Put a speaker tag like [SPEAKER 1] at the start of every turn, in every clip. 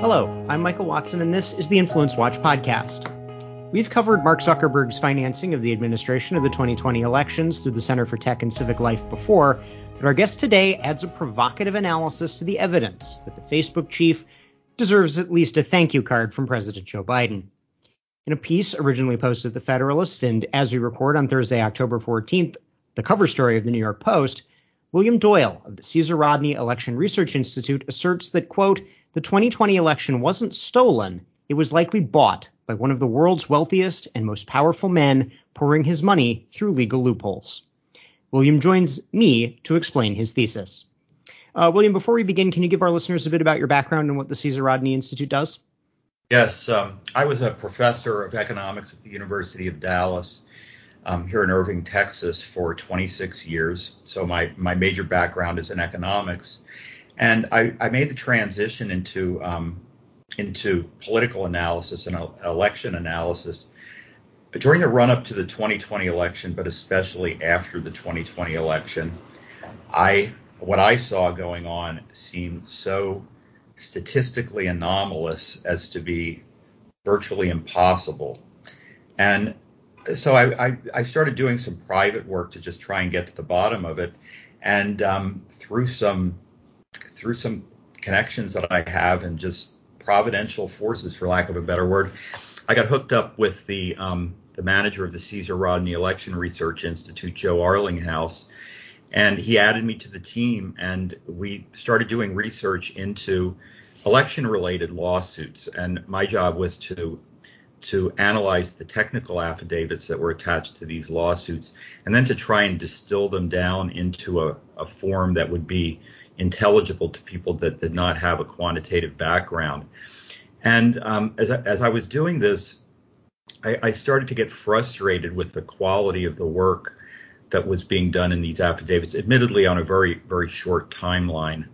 [SPEAKER 1] Hello, I'm Michael Watson, and this is the Influence Watch podcast. We've covered Mark Zuckerberg's financing of the administration of the 2020 elections through the Center for Tech and Civic Life before, but our guest today adds a provocative analysis to the evidence that the Facebook chief deserves at least a thank you card from President Joe Biden. In a piece originally posted at The Federalist, and as we record on Thursday, October 14th, the cover story of the New York Post, William Doyle of the Caesar Rodney Election Research Institute asserts that, quote, the 2020 election wasn't stolen, it was likely bought by one of the world's wealthiest and most powerful men pouring his money through legal loopholes. William joins me to explain his thesis. Uh, William, before we begin, can you give our listeners a bit about your background and what the Caesar Rodney Institute does?
[SPEAKER 2] Yes, um, I was a professor of economics at the University of Dallas um, here in Irving, Texas for 26 years. So my, my major background is in economics. And I, I made the transition into um, into political analysis and election analysis during the run up to the 2020 election, but especially after the 2020 election. I what I saw going on seemed so statistically anomalous as to be virtually impossible. And so I, I, I, started doing some private work to just try and get to the bottom of it. And um, through some through some connections that I have and just providential forces, for lack of a better word, I got hooked up with the um, the manager of the Caesar Rodney Election Research Institute, Joe Arlinghaus, and he added me to the team, and we started doing research into election-related lawsuits. And my job was to to analyze the technical affidavits that were attached to these lawsuits, and then to try and distill them down into a, a form that would be intelligible to people that did not have a quantitative background. And um, as, I, as I was doing this, I, I started to get frustrated with the quality of the work that was being done in these affidavits, admittedly on a very, very short timeline.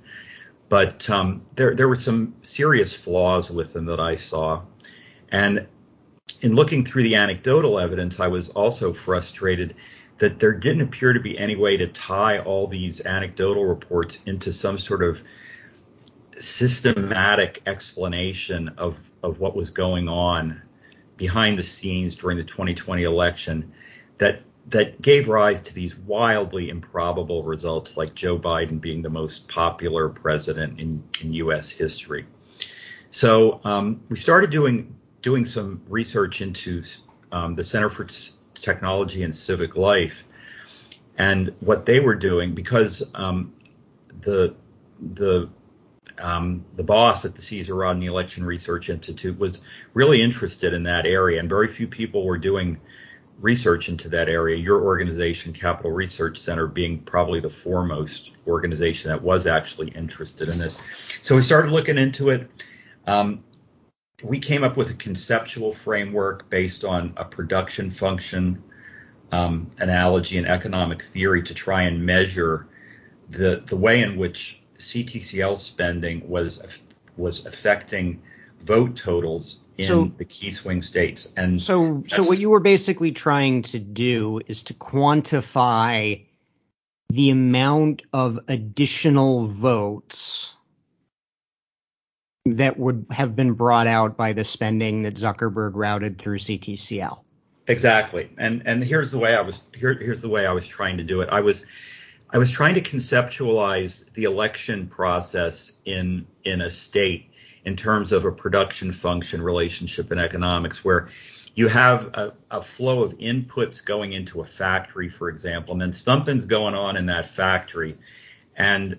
[SPEAKER 2] But um, there, there were some serious flaws with them that I saw. And in looking through the anecdotal evidence, I was also frustrated that there didn't appear to be any way to tie all these anecdotal reports into some sort of systematic explanation of, of what was going on behind the scenes during the 2020 election that that gave rise to these wildly improbable results like Joe Biden being the most popular president in, in U.S. history. So um, we started doing doing some research into um, the Center for Technology and Civic Life, and what they were doing because um, the the um, the boss at the Caesar Rodney Election Research Institute was really interested in that area, and very few people were doing research into that area. Your organization, Capital Research Center, being probably the foremost organization that was actually interested in this. So we started looking into it. Um, we came up with a conceptual framework based on a production function um, analogy and economic theory to try and measure the the way in which CTCL spending was was affecting vote totals in so, the key swing states. And
[SPEAKER 1] so, so what you were basically trying to do is to quantify the amount of additional votes that would have been brought out by the spending that Zuckerberg routed through CTCL.
[SPEAKER 2] Exactly. And and here's the way I was here here's the way I was trying to do it. I was I was trying to conceptualize the election process in in a state in terms of a production function relationship in economics where you have a, a, flow of inputs going into a factory, for example, and then something's going on in that factory, and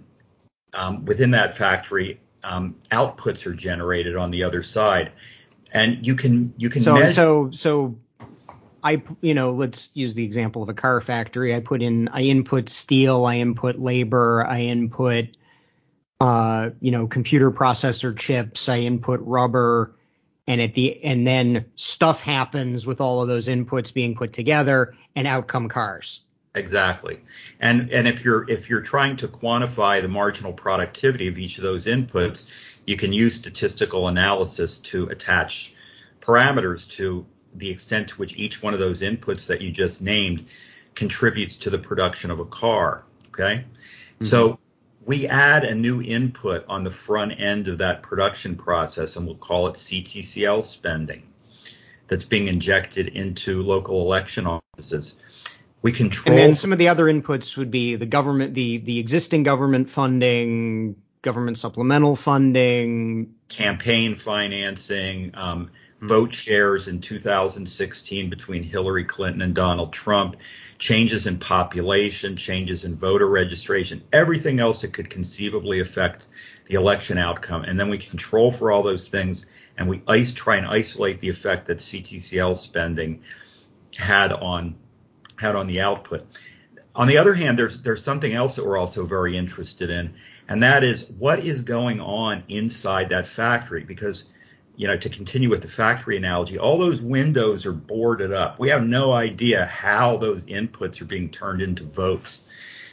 [SPEAKER 2] um, within that factory, um, outputs are generated on the other side, and you can you can
[SPEAKER 1] so measure- so so I you know let's use the example of a car factory. I put in I input steel, I input labor, I input uh you know computer processor chips, I input rubber, and at the and then stuff happens with all of those inputs being put together, and out come cars.
[SPEAKER 2] Exactly. And and if you're if you're trying to quantify the marginal productivity of each of those inputs, you can use statistical analysis to attach parameters to the extent to which each one of those inputs that you just named contributes to the production of a car. Okay. Mm-hmm. So we add a new input on the front end of that production process, and we'll call it CTCL spending that's being injected into local election offices. We control.
[SPEAKER 1] And then some of the other inputs would be the government, the the existing government funding, government supplemental funding,
[SPEAKER 2] campaign financing, um, vote shares in 2016 between Hillary Clinton and Donald Trump, changes in population, changes in voter registration, everything else that could conceivably affect the election outcome. And then we control for all those things and we ice, try and isolate the effect that CTCL spending had on had on the output. On the other hand, there's there's something else that we're also very interested in, and that is what is going on inside that factory. Because, you know, to continue with the factory analogy, all those windows are boarded up. We have no idea how those inputs are being turned into votes.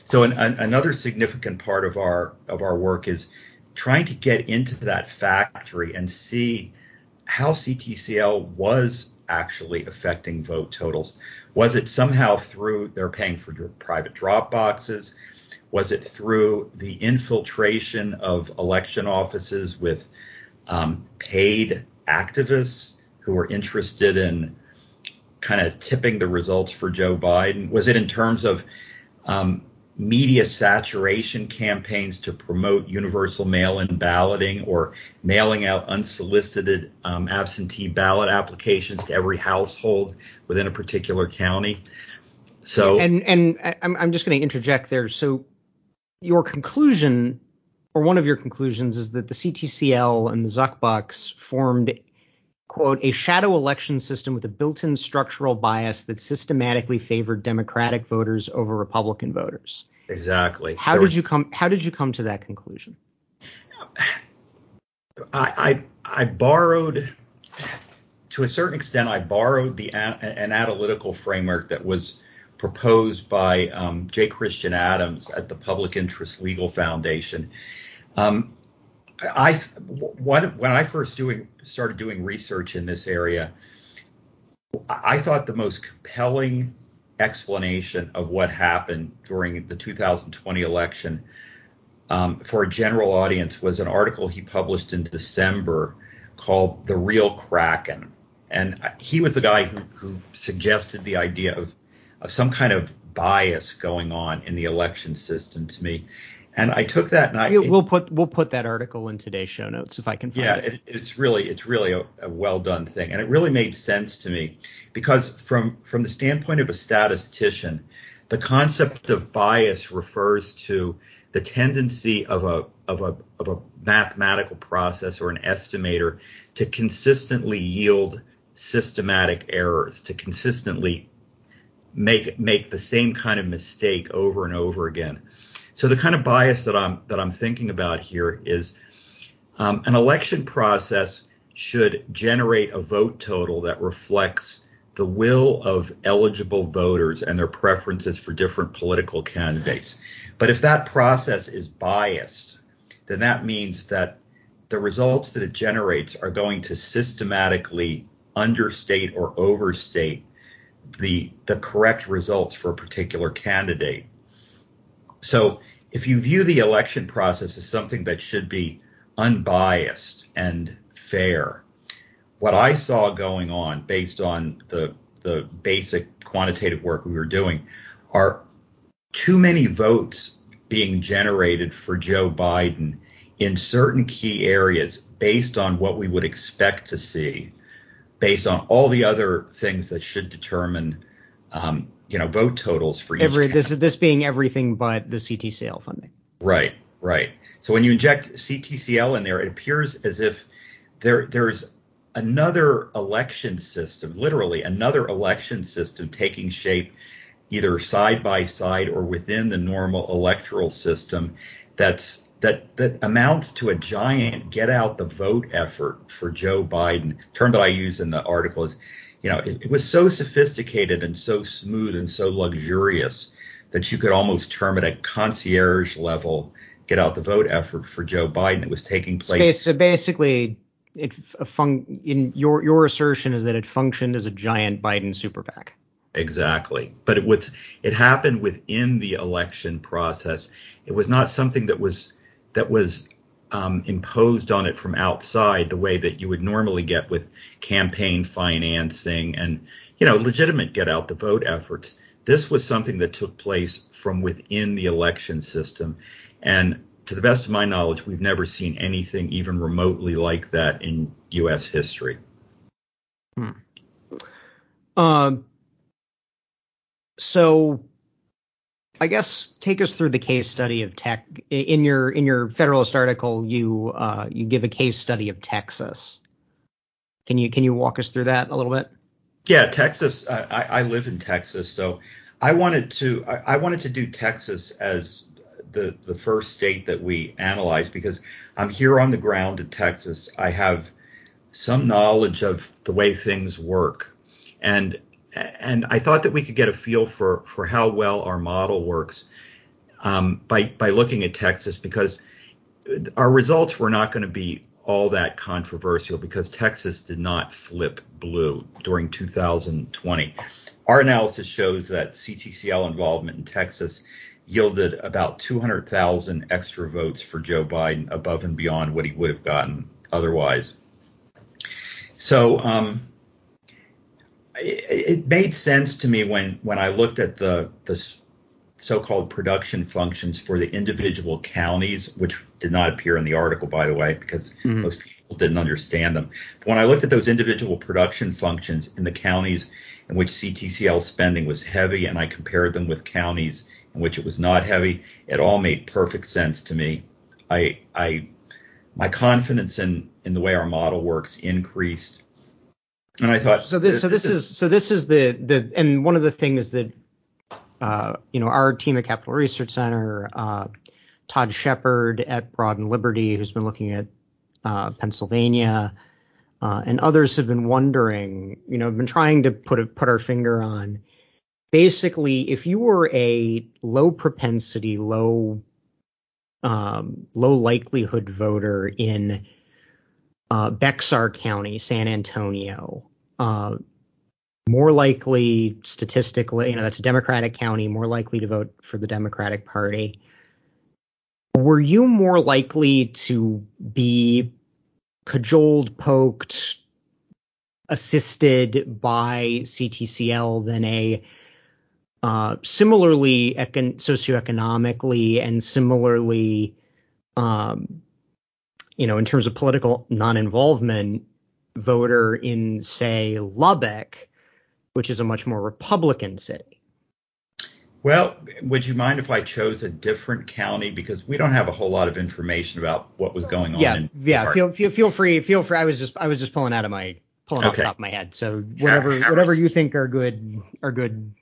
[SPEAKER 2] So an, an, another significant part of our of our work is trying to get into that factory and see how CTCL was actually affecting vote totals. Was it somehow through they're paying for private drop boxes? Was it through the infiltration of election offices with um, paid activists who were interested in kind of tipping the results for Joe Biden? Was it in terms of um, media saturation campaigns to promote universal mail-in balloting or mailing out unsolicited um, absentee ballot applications to every household within a particular county. So
[SPEAKER 1] and and I'm I'm just going to interject there. So your conclusion or one of your conclusions is that the CTCL and the Zuckbucks formed quote, a shadow election system with a built-in structural bias that systematically favored Democratic voters over Republican voters.
[SPEAKER 2] Exactly.
[SPEAKER 1] How there did was, you come? How did you come to that conclusion?
[SPEAKER 2] I, I, I borrowed, to a certain extent, I borrowed the an analytical framework that was proposed by um, J. Christian Adams at the Public Interest Legal Foundation. Um, I when, when I first doing started doing research in this area, I thought the most compelling explanation of what happened during the 2020 election um, for a general audience was an article he published in December called "The Real Kraken," and he was the guy who, who suggested the idea of, of some kind of bias going on in the election system to me. And I took that and I
[SPEAKER 1] we'll put we'll put that article in today's show notes if I can find
[SPEAKER 2] yeah,
[SPEAKER 1] it.
[SPEAKER 2] Yeah, it, it's really it's really a, a, well done thing, and it really made sense to me because from from the standpoint of a statistician, the concept of bias refers to the tendency of a of a of a mathematical process or an estimator to consistently yield systematic errors, to consistently make make the same kind of mistake over and over again. So the kind of bias that I'm that I'm thinking about here is um, an election process should generate a vote total that reflects the will of eligible voters and their preferences for different political candidates. But if that process is biased, then that means that the results that it generates are going to systematically understate or overstate the the correct results for a particular candidate. So if you view the election process as something that should be unbiased and fair, what I saw going on based on the the basic quantitative work we were doing are too many votes being generated for Joe Biden in certain key areas based on what we would expect to see, based on all the other things that should determine um, you know vote totals for
[SPEAKER 1] every
[SPEAKER 2] each
[SPEAKER 1] this is this being everything but the CTCL funding.
[SPEAKER 2] Right, right. So when you inject CTCL in there, it appears as if there there's another election system, literally another election system taking shape either side by side or within the normal electoral system that's that that amounts to a giant get out the vote effort for Joe Biden. Term that I use in the article is you know, it, it, was so sophisticated and so smooth and so luxurious that you could almost term it a concierge level get out the vote effort for Joe Biden that was taking place.
[SPEAKER 1] So basically, it fun- in your your assertion is that it functioned as a giant Biden super PAC.
[SPEAKER 2] Exactly. But it was it happened within the election process. It was not something that was that was um, imposed on it from outside the way that you would normally get with campaign financing and you know legitimate get out the vote efforts. This was something that took place from within the election system, and to the best of my knowledge, we've never seen anything even remotely like that in U.S. history.
[SPEAKER 1] Hmm. Um, so I guess take us through the case study of tech in your in your Federalist article. You uh, you give a case study of Texas. Can you can you walk us through that a little bit?
[SPEAKER 2] Yeah, Texas. I, I live in Texas, so I wanted to I, I wanted to do Texas as the the first state that we analyzed because I'm here on the ground in Texas. I have some knowledge of the way things work, and and I thought that we could get a feel for for how well our model works um, by by looking at Texas because our results were not going to be all that controversial because Texas did not flip blue during 2020. Our analysis shows that CTCL involvement in Texas yielded about 200,000 extra votes for Joe Biden above and beyond what he would have gotten otherwise. So um, it, it, made sense to me when when I looked at the the so-called production functions for the individual counties, which did not appear in the article, by the way, because mm-hmm. most people didn't understand them. But when I looked at those individual production functions in the counties in which CTCL spending was heavy, and I compared them with counties in which it was not heavy, it all made perfect sense to me. I, I, my confidence in in the way our model works increased and I thought
[SPEAKER 1] so this so this is so this is the the and one of the things that uh, you know our team at Capital Research Center, uh, Todd Shepherd at Broad and Liberty, who's been looking at uh, Pennsylvania, uh, and others have been wondering, you know, have been trying to put a, put our finger on. Basically, if you were a low propensity, low um, low likelihood voter in uh, Bexar County, San Antonio, uh, more likely statistically, you know, that's a Democratic county, more likely to vote for the Democratic Party. Were you more likely to be cajoled, poked, assisted by CTCL than a uh, similarly econ- socioeconomically and similarly um, you know, in terms of political non-involvement, voter in say Lubbock, which is a much more Republican city.
[SPEAKER 2] Well, would you mind if I chose a different county because we don't have a whole lot of information about what was going on?
[SPEAKER 1] Yeah, yeah. Feel, feel feel free. Feel free. I was just I was just pulling out of my pulling okay. off the top of my head. So whatever Harris. whatever you think are good are good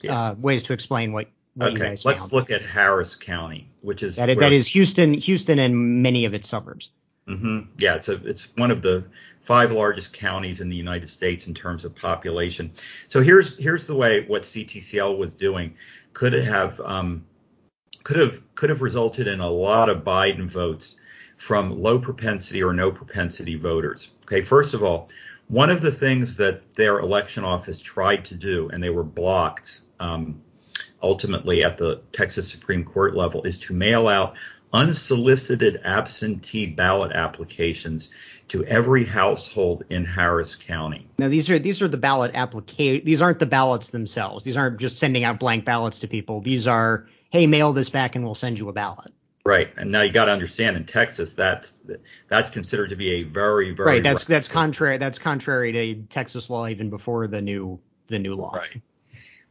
[SPEAKER 1] yeah. uh, ways to explain what. what
[SPEAKER 2] okay, let's found. look at Harris County, which is
[SPEAKER 1] that, that is Houston, Houston, and many of its suburbs.
[SPEAKER 2] Mm-hmm. Yeah, it's a, it's one of the five largest counties in the United States in terms of population. So here's here's the way what CTCL was doing could have um, could have could have resulted in a lot of Biden votes from low propensity or no propensity voters. Okay, first of all, one of the things that their election office tried to do, and they were blocked um, ultimately at the Texas Supreme Court level, is to mail out unsolicited absentee ballot applications to every household in Harris County.
[SPEAKER 1] Now these are these are the ballot application. These aren't the ballots themselves. These aren't just sending out blank ballots to people. These are hey, mail this back and we'll send you a ballot.
[SPEAKER 2] Right, and now you got to understand in Texas that's that's considered to be a very very
[SPEAKER 1] right. That's that's contrary that's contrary to Texas law even before the new the new law.
[SPEAKER 2] Right,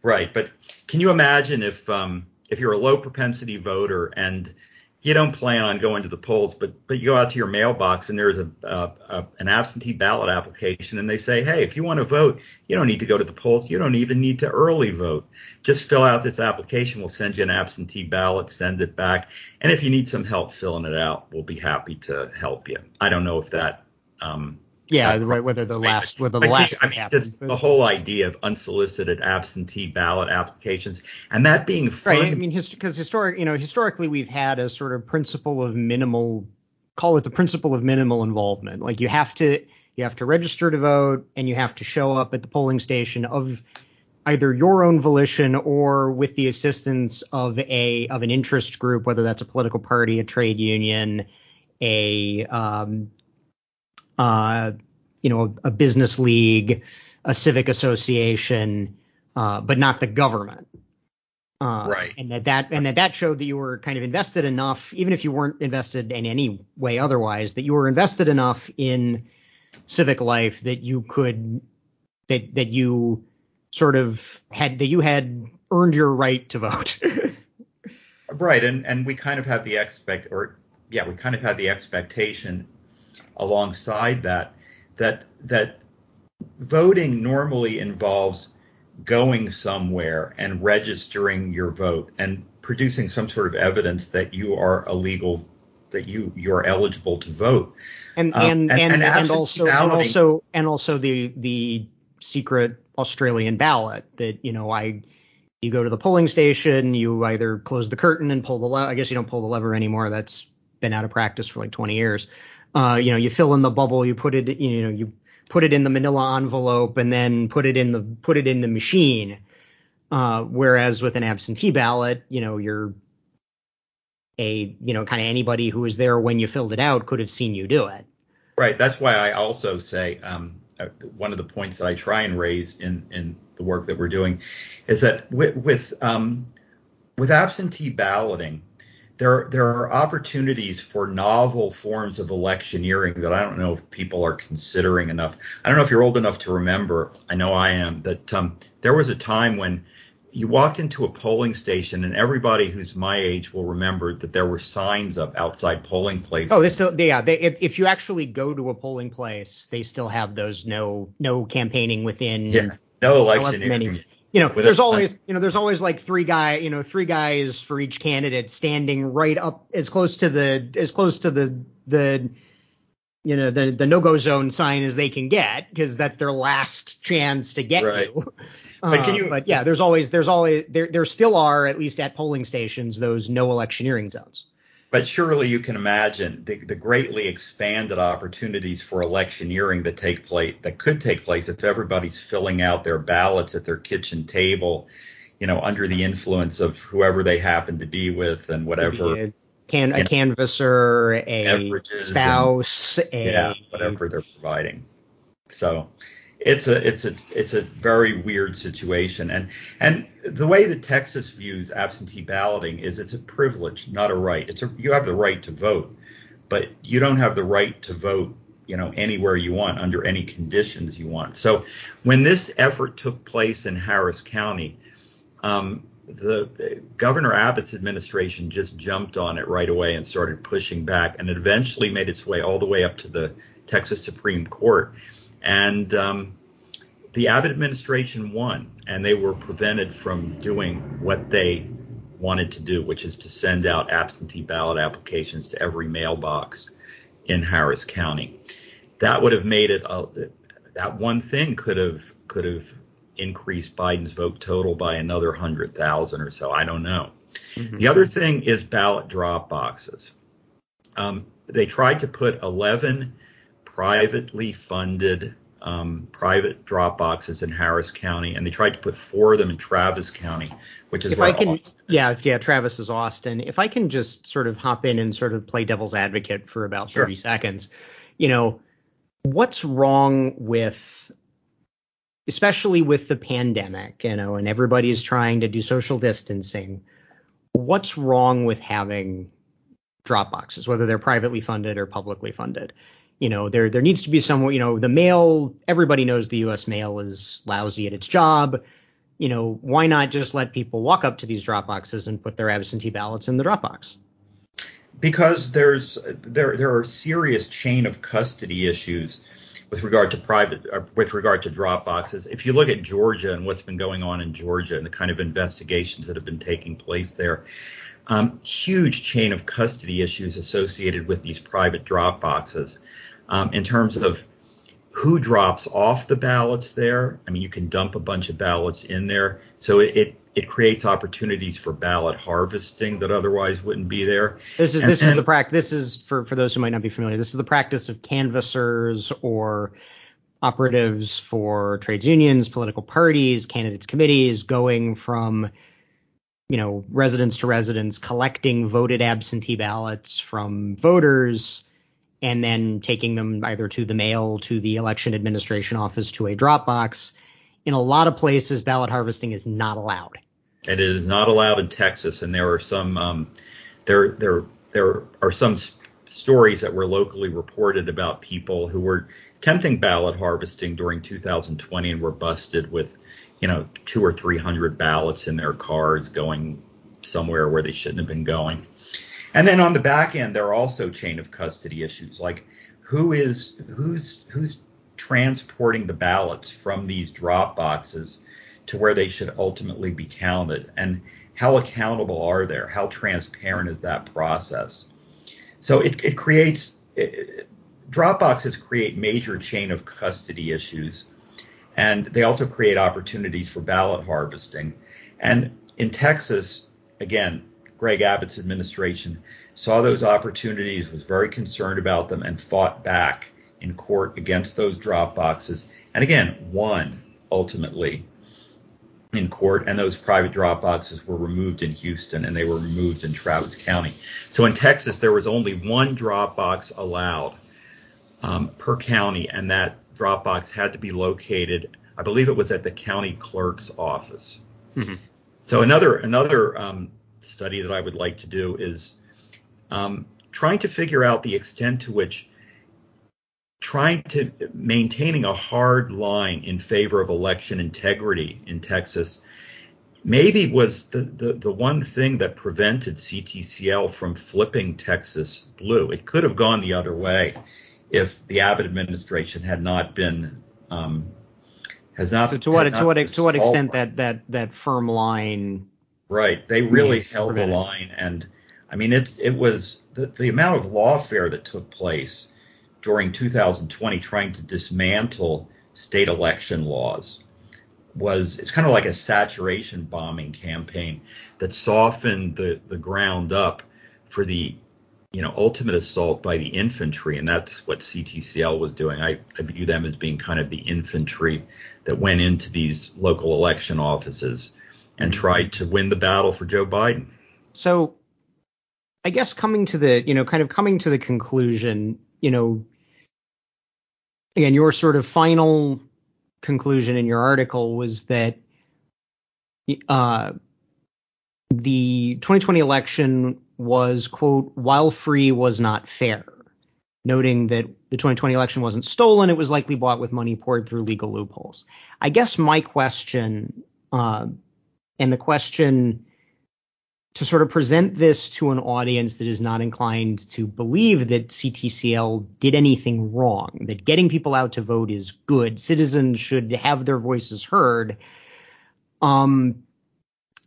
[SPEAKER 2] right. But can you imagine if um, if you're a low propensity voter and you don't plan on going to the polls, but but you go out to your mailbox and there's a, a, a, an absentee ballot application, and they say, hey, if you want to vote, you don't need to go to the polls. You don't even need to early vote. Just fill out this application. We'll send you an absentee ballot, send it back, and if you need some help filling it out, we'll be happy to help you. I don't know if that um,
[SPEAKER 1] yeah, right. Whether the last, whether the last
[SPEAKER 2] I mean, the whole idea of unsolicited absentee ballot applications, and that being fun,
[SPEAKER 1] right. I mean, because historic, you know, historically we've had a sort of principle of minimal, call it the principle of minimal involvement. Like you have to, you have to register to vote, and you have to show up at the polling station of either your own volition or with the assistance of a of an interest group, whether that's a political party, a trade union, a um, uh, you know a business league, a civic association, uh, but not the government.
[SPEAKER 2] Uh, right.
[SPEAKER 1] And that that and that that showed that you were kind of invested enough, even if you weren't invested in any way otherwise, that you were invested enough in civic life that you could that that you sort of had that you had earned your right to vote.
[SPEAKER 2] right, and and we kind of have the expect or yeah, we kind of had the expectation alongside that that that voting normally involves going somewhere and registering your vote and producing some sort of evidence that you are a legal that you you're eligible to vote.
[SPEAKER 1] And and um, and, and, and, also and also and also the the secret Australian ballot that you know I you go to the polling station you either close the curtain and pull the lever I guess you don't pull the lever anymore. That's been out of practice for like 20 years uh, you know you fill in the bubble you put it you know you put it in the manila envelope and then put it in the put it in the machine. Uh, whereas with an absentee ballot you know you're a you know kind of anybody who was there when you filled it out could have seen you do it.
[SPEAKER 2] Right. That's why i also say um, uh, one of the points that i try and raise in in the work that we're doing is that with with um, with absentee balloting there there are opportunities for novel forms of electioneering that I don't know if people are considering enough. I don't know if you're old enough to remember. I know I am that um, there was a time when you walked into a polling station and everybody who's my age will remember that there were signs up outside polling places.
[SPEAKER 1] Oh, they still yeah. They, if, if you actually go to a polling place, they still have those no no campaigning within.
[SPEAKER 2] Yeah, no electioneering.
[SPEAKER 1] You know, there's always you know there's always like three guy you know three guys for each candidate standing right up as close to the as close to the the you know the the no go zone sign as they can get because that's their last chance to get right. you. But can uh, you? Uh, but yeah, there's always there's always there there still are at least at polling stations those no electioneering zones.
[SPEAKER 2] But surely you can imagine the, the greatly expanded opportunities for electioneering that take place that could take place if everybody's filling out their ballots at their kitchen table, you know, under the influence of whoever they happen to be with and whatever
[SPEAKER 1] can a canvasser, a spouse, and, a
[SPEAKER 2] yeah, whatever they're providing. So it's a it's a it's a very weird situation, and and the way that Texas views absentee balloting is it's a privilege, not a right. It's a you have the right to vote, but you don't have the right to vote you know anywhere you want under any conditions you want. So when this effort took place in Harris County, um, the Governor Abbott's administration just jumped on it right away and started pushing back, and it eventually made its way all the way up to the Texas Supreme Court. And um, the Abbott administration won, and they were prevented from doing what they wanted to do, which is to send out absentee ballot applications to every mailbox in Harris County. That would have made it a, that one thing could have could have increase Biden's vote total by another 100,000 or so. I don't know. Mm-hmm. The other thing is ballot drop boxes. Um, they tried to put 11 privately funded um, private drop boxes in Harris County, and they tried to put four of them in Travis County, which is
[SPEAKER 1] if I can, yeah, yeah, Travis is Austin. If I can just sort of hop in and sort of play devil's advocate for about sure. 30 seconds, you know, what's wrong with especially with the pandemic, you know, and everybody's trying to do social distancing, what's wrong with having drop boxes, whether they're privately funded or publicly funded? You know, there there needs to be some, you know, the mail, everybody knows the US mail is lousy at its job. You know, why not just let people walk up to these drop boxes and put their absentee ballots in the drop box?
[SPEAKER 2] Because there's there there are serious chain of custody issues with regard to private, uh, with regard to drop boxes. If you look at Georgia and what's been going on in Georgia and the kind of investigations that have been taking place there, um, huge chain of custody issues associated with these private drop boxes. Um, in terms of who drops off the ballots there, I mean, you can dump a bunch of ballots in there, so it, it it creates opportunities for ballot harvesting that otherwise wouldn't be there.
[SPEAKER 1] This is and, this is the practice. This is for for those who might not be familiar. This is the practice of canvassers or operatives for trades unions, political parties, candidates committees going from you know residence to residence collecting voted absentee ballots from voters and then taking them either to the mail to the election administration office to a drop box in a lot of places ballot harvesting is not allowed And
[SPEAKER 2] it is not allowed in texas and there are some um, there there there are some stories that were locally reported about people who were attempting ballot harvesting during 2020 and were busted with, you know, two or three hundred ballots in their cars going somewhere where they shouldn't have been going. And then on the back end, there are also chain of custody issues like who is who's who's transporting the ballots from these drop boxes to where they should ultimately be counted and how accountable are they? How transparent is that process? So it, it creates it, drop boxes create major chain of custody issues, and they also create opportunities for ballot harvesting. And in Texas, again, Greg Abbott's administration saw those opportunities, was very concerned about them, and fought back in court against those drop boxes. And again, won ultimately in court, and those private drop boxes were removed in Houston and they were removed in Travis County. So in Texas, there was only one drop box allowed um, per county, and that drop box had to be located, I believe it was at the county clerk's office. Mm-hmm. So another another um, study that I would like to do is um, trying to figure out the extent to which trying to maintaining a hard line in favor of election integrity in Texas maybe was the, the, the one thing that prevented CTCL from flipping Texas blue. It could have gone the other way if the Abbott administration had not been um, has not.
[SPEAKER 1] So to what to what to what extent that that that firm line?
[SPEAKER 2] Right, they really held the line, and I mean it's it was the, the amount of lawfare that took place during 2020 trying to dismantle state election laws was it's kind of like a saturation bombing campaign that softened the the ground up for the you know ultimate assault by the infantry and that's what CTCL was doing. I, I view them as being kind of the infantry that went into these local election offices and tried to win the battle for Joe Biden
[SPEAKER 1] so I guess coming to the you know kind of coming to the conclusion you know again, your sort of final conclusion in your article was that uh, the 2020 election was, quote, while free, was not fair, noting that the 2020 election wasn't stolen, it was likely bought with money poured through legal loopholes. I guess my question, uh, and the question to sort of present this to an audience that is not inclined to believe that CTCL did anything wrong, that getting people out to vote is good, citizens should have their voices heard. Um,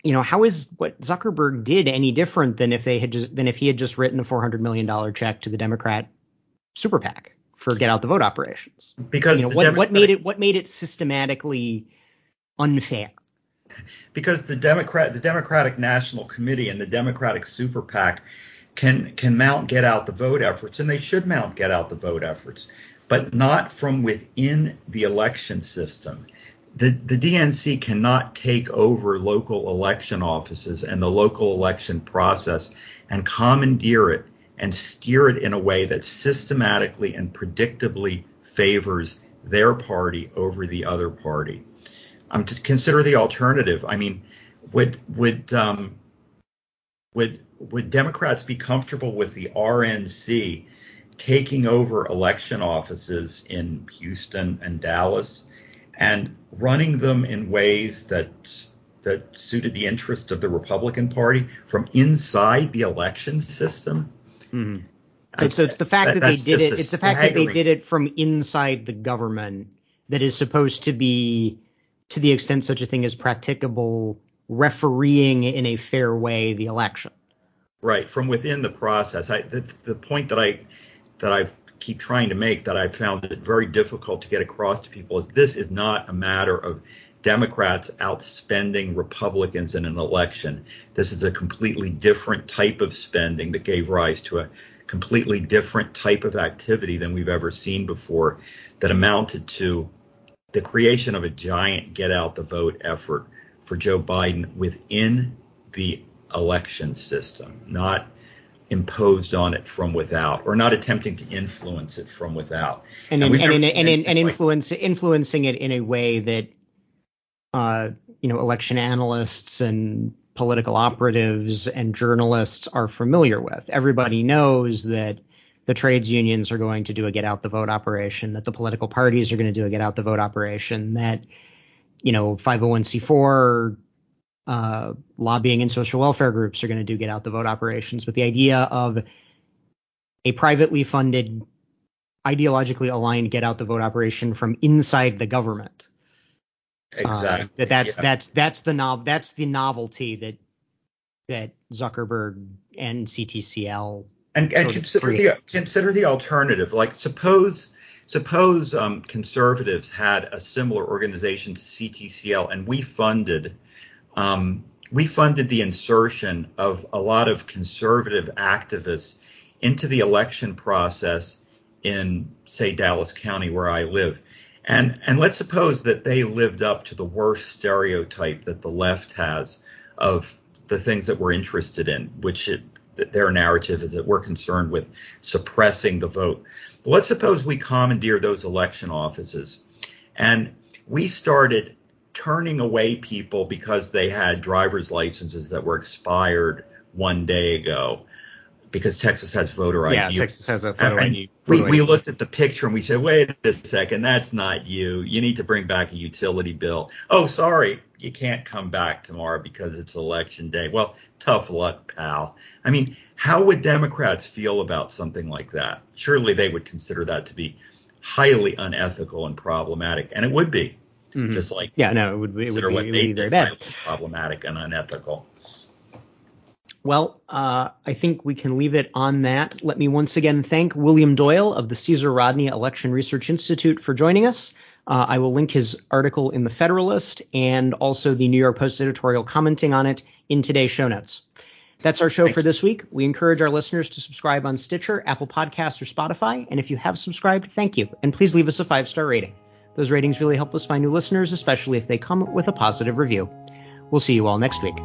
[SPEAKER 1] you know, how is what Zuckerberg did any different than if they had just than if he had just written a 400 million dollar check to the Democrat super PAC for get out the vote operations?
[SPEAKER 2] Because
[SPEAKER 1] you know what, what made it what made it systematically unfair?
[SPEAKER 2] Because the Democrat, the Democratic National Committee and the Democratic Super PAC can can mount get out the vote efforts, and they should mount get out the vote efforts, but not from within the election system. The, the DNC cannot take over local election offices and the local election process and commandeer it and steer it in a way that systematically and predictably favors their party over the other party um, to consider the alternative. I mean, would would um, would would Democrats be comfortable with the RNC taking over election offices in Houston and Dallas and running them in ways that that suited the interest of the Republican Party from inside the election system?
[SPEAKER 1] Mm-hmm. So, so, it's the fact that, that they did it. It's the fact that they did it from inside the government that is supposed to be to the extent such a thing is practicable, refereeing in a fair way the election.
[SPEAKER 2] Right, from within the process. I, the, the point that I that I keep trying to make that I found it very difficult to get across to people is this is not a matter of Democrats outspending Republicans in an election. This is a completely different type of spending that gave rise to a completely different type of activity than we've ever seen before that amounted to the creation of a giant get out the vote effort for Joe Biden within the election system, not imposed on it from without or not attempting to influence it from without.
[SPEAKER 1] And, and, and, and, and, and influence, like, influencing it in a way that, uh, you know, election analysts and political operatives and journalists are familiar with. Everybody knows that the trades unions are going to do a get out the vote operation, that the political parties are going to do a get out the vote operation, that, you know, 501c4 uh, lobbying and social welfare groups are going to do get out the vote operations. But the idea of a privately funded, ideologically aligned get out the vote operation from inside the government.
[SPEAKER 2] Exactly. Uh,
[SPEAKER 1] that that's yeah. that's that's the nov that's the novelty that that Zuckerberg and CTCL
[SPEAKER 2] and, and consider the consider the alternative. Like suppose suppose um, conservatives had a similar organization to CTCL and we funded um, we funded the insertion of a lot of conservative activists into the election process in, say, Dallas County, where I live. And, and let's suppose that they lived up to the worst stereotype that the left has of the things that we're interested in, which it, their narrative is that we're concerned with suppressing the vote. But let's suppose we commandeer those election offices and we started turning away people because they had driver's licenses that were expired one day ago because Texas has voter
[SPEAKER 1] ID. Yeah, Texas has a voter ID.
[SPEAKER 2] We, we looked at the picture and we said, wait a second, that's not you. You need to bring back a utility bill. Oh, sorry, you can't come back tomorrow because it's election day. Well, tough luck, pal. I mean, how would Democrats feel about something like that? Surely they would consider that to be highly unethical and problematic, and it would be. Mm-hmm. Just like
[SPEAKER 1] yeah, no, it would, it would be, what they very bad.
[SPEAKER 2] problematic and unethical.
[SPEAKER 1] Well, uh, I think we can leave it on that. Let me once again thank William Doyle of the Caesar Rodney Election Research Institute for joining us. Uh, I will link his article in the Federalist and also the New York Post editorial commenting on it in today's show notes. That's our show Thanks. for this week. We encourage our listeners to subscribe on Stitcher, Apple Podcasts, or Spotify. And if you have subscribed, thank you. And please leave us a five star rating. Those ratings really help us find new listeners, especially if they come with a positive review. We'll see you all next week.